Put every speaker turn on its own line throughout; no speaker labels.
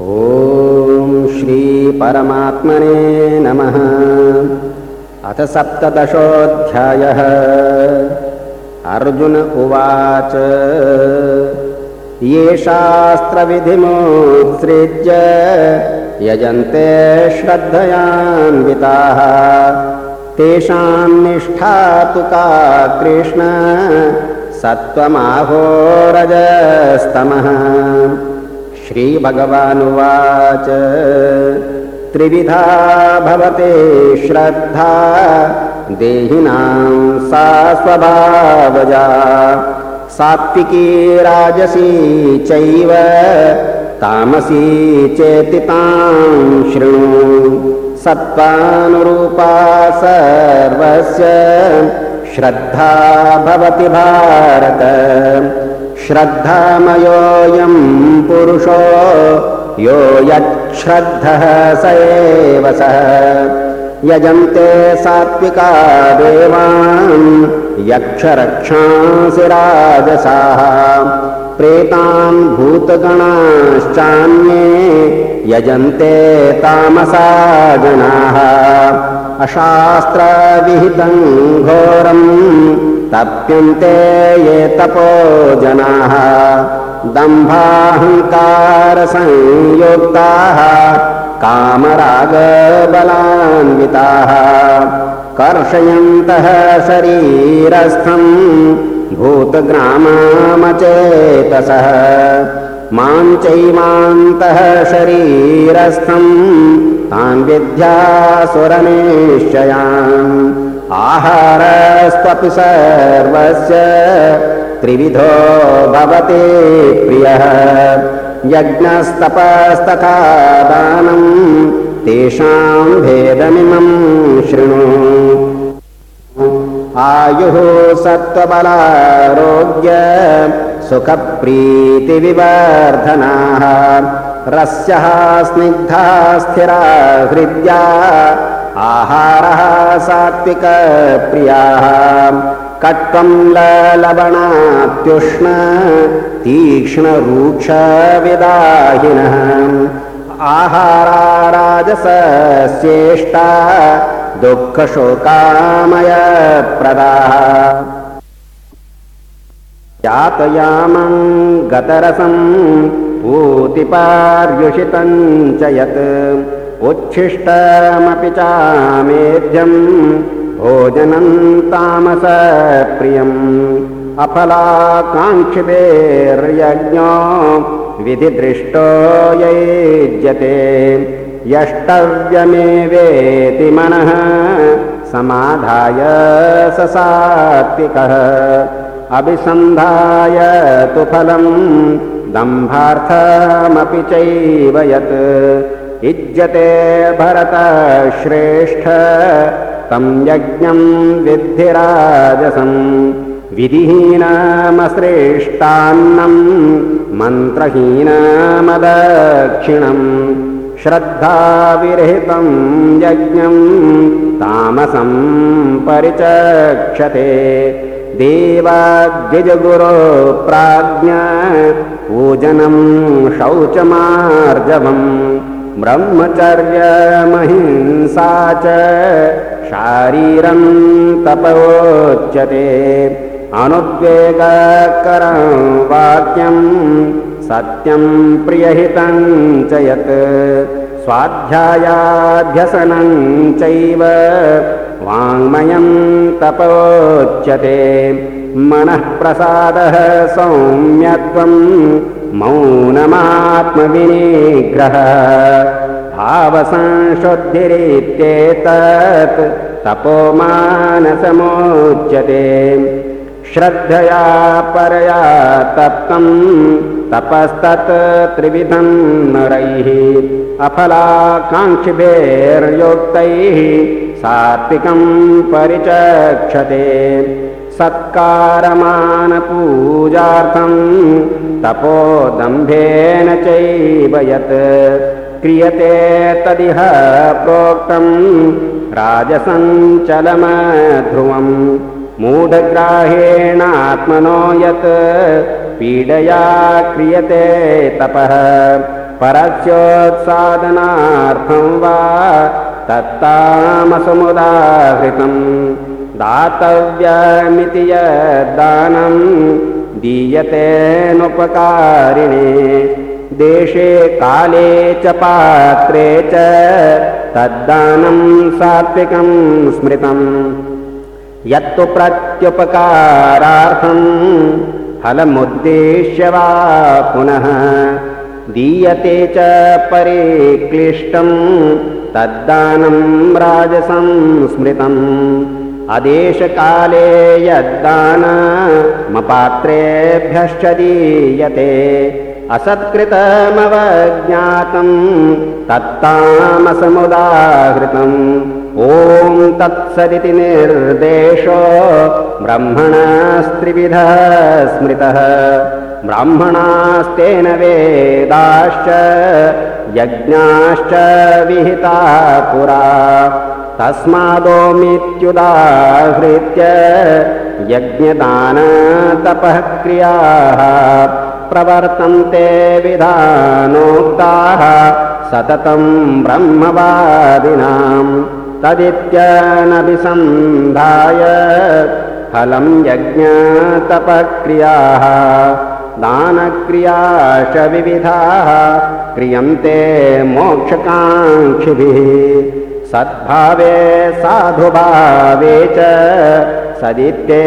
ॐ श्रीपरमात्मने नमः। अथ सप्तदशोऽध्यायः। अर्जुन उवाच ये शास्त्रविधिमुत्सृज्य यजन्ते श्रद्धयान्विताः। तेषां निष्ठा तु का कृष्ण सत्त्वमाहोरजस्तमः श्रीभगवानुवाच। त्रिविधा भवते श्रद्धा देहिनां सा स्वभावजा सात्विकी राजसी चैव तामसी चेति तां शृणु। सत्त्वानुरूपा सर्वस्य श्रद्धा भवति भारत श्रद्धामयोऽयं पुरुषो यो यच्छ्रद्धः स एव सः। यजन्ते सात्विका देवान् यक्षरक्षांसि राजसाः। प्रेतान् भूतगणाश्चान्ये यजन्ते तामसा जनाः अशास्त्रविहितं घोरम् तप्यन्ते ये तपो जनाः। दम्भाहङ्कारसंयुक्ताः कामरागबलान्विताः। कर्षयन्तः शरीरस्थम् भूतग्राममचेतसः मां चैमान्तः शरीरस्थम् तान् विद्यासुरनिश्चयान् आहारस्त्वपि सर्वस्य त्रिविधो भवति प्रियः। यज्ञस्तपस्तथा दानम् तेषां भेदमिमं शृणु। आयुः सत्त्वबलारोग्य सुखप्रीतिविवर्धनाः। रस्यः स्निग्धा स्थिरा हृद्या आहारः सात्विकप्रियाः। कट्वं ललवणात्युष्ण तीक्ष्णरूक्षविदाहिनः। आहारा राजसस्येष्टा दुःखशोकामयप्रदाः यातयामं गतरसं पूतिपार्युषितं च यत् उच्छिष्टमपि चामेध्यं भोजनं तामसप्रियम् अफलाकाङ्क्षिभिर्यज्ञो विधिदृष्टो युज्यते यष्टव्यमेवेति मनः समाधाय स सात्विकः अभिसन्धाय तु फलं दम्भार्थमपि चैव यत् युज्यते भरतश्रेष्ठ तं यज्ञं विद्धिराजसम् विधिहीनमश्रेष्टान्नं मन्त्रहीनमदक्षिणम् श्रद्धाविरहितं यज्ञं तामसं परिचक्षते देवाद्विजगुरो प्राज्ञ पूजनं शौचमार्जवम् ब्रह्मचर्यमहिंसा च शारीरं तपोच्यते अनुद्वेगकरं वाक्यं सत्यं प्रियहितं च यत् स्वाध्यायाभ्यसनं चैव वाङ्मयं तपोच्यते। मनः प्रसादः सौम्यत्वं मौनमात्मविनिग्रह। भावसंशुद्धिरित्येतत् तपोमानसमुच्यते श्रद्धया परया तप्तं तपस्तत् त्रिविधं नरैः। अफलाकाङ्क्षिभिर्युक्तैः सात्विकं परिचक्षते। सत्कारमानपूजार्थं तपोदम्भेन चैव यत्। क्रियते तदिह प्रोक्तं राजसञ्चलमध्रुवम् मूढग्राहेणात्मनो यत्। पीडया क्रियते तपः। परस्योत्सादनार्थं वा तत्तामसमुदाहृतम् दातव्यमिति यद्दानं दीयतेऽनुपकारिणे देशे काले च पात्रे च तद्दानं सात्विकं स्मृतम्। यत्तु प्रत्युपकारार्थं फलमुद्देश्य वा पुनः दीयते च परिक्लिष्टं तद्दानं राजसंस्मृतम् अदेशकाले यद्दानमपात्रेभ्यश्च दीयते। असत्कृतमवज्ञातं तत्तामसमुदाहृतम्। ॐ तत्सदिति निर्देशो ब्रह्मणस्त्रिविधः स्मृतः ब्राह्मणास्तेन वेदाश्च यज्ञाश्च विहिता पुरा। तस्मादोमित्युदाहृत्य यज्ञदानतपः क्रियाः प्रवर्तन्ते विधानोक्ताः सततं ब्रह्मवादिनाम्। तदित्यनभिसन्धाय फलं यज्ञतपक्रियाः दानक्रियाश्च विविधाः। क्रियन्ते मोक्षकाङ्क्षिभिः। सद्भावे साधुभावे च सदित्ये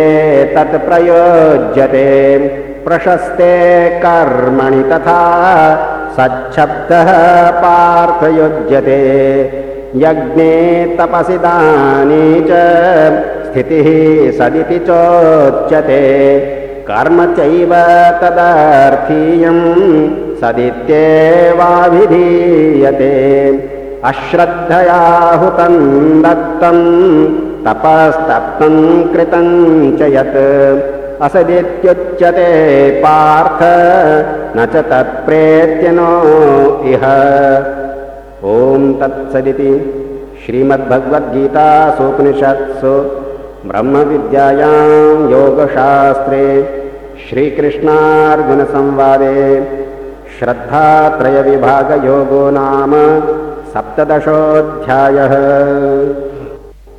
तत्प्रयोज्यते प्रशस्ते कर्मणि तथा सच्छब्दः पार्थयुज्यते। यज्ञे तपसि दाने च स्थितिः सदिति चोच्यते कर्म चैव तदर्थीयं सदित्येवाभिधीयते। अश्रद्धयाहुतं दत्तं तपस्तप्तं कृतं च यत् असदित्युच्यते पार्थ न च तत्प्रेत्यनो इह। ॐ तत्सदिति श्रीमद्भगवद्गीतासूपनिषत्सु ब्रह्मविद्यायां योगशास्त्रे श्रीकृष्णार्जुनसंवादे श्रद्धात्रयविभागयोगो नाम सप्तदशोऽध्यायः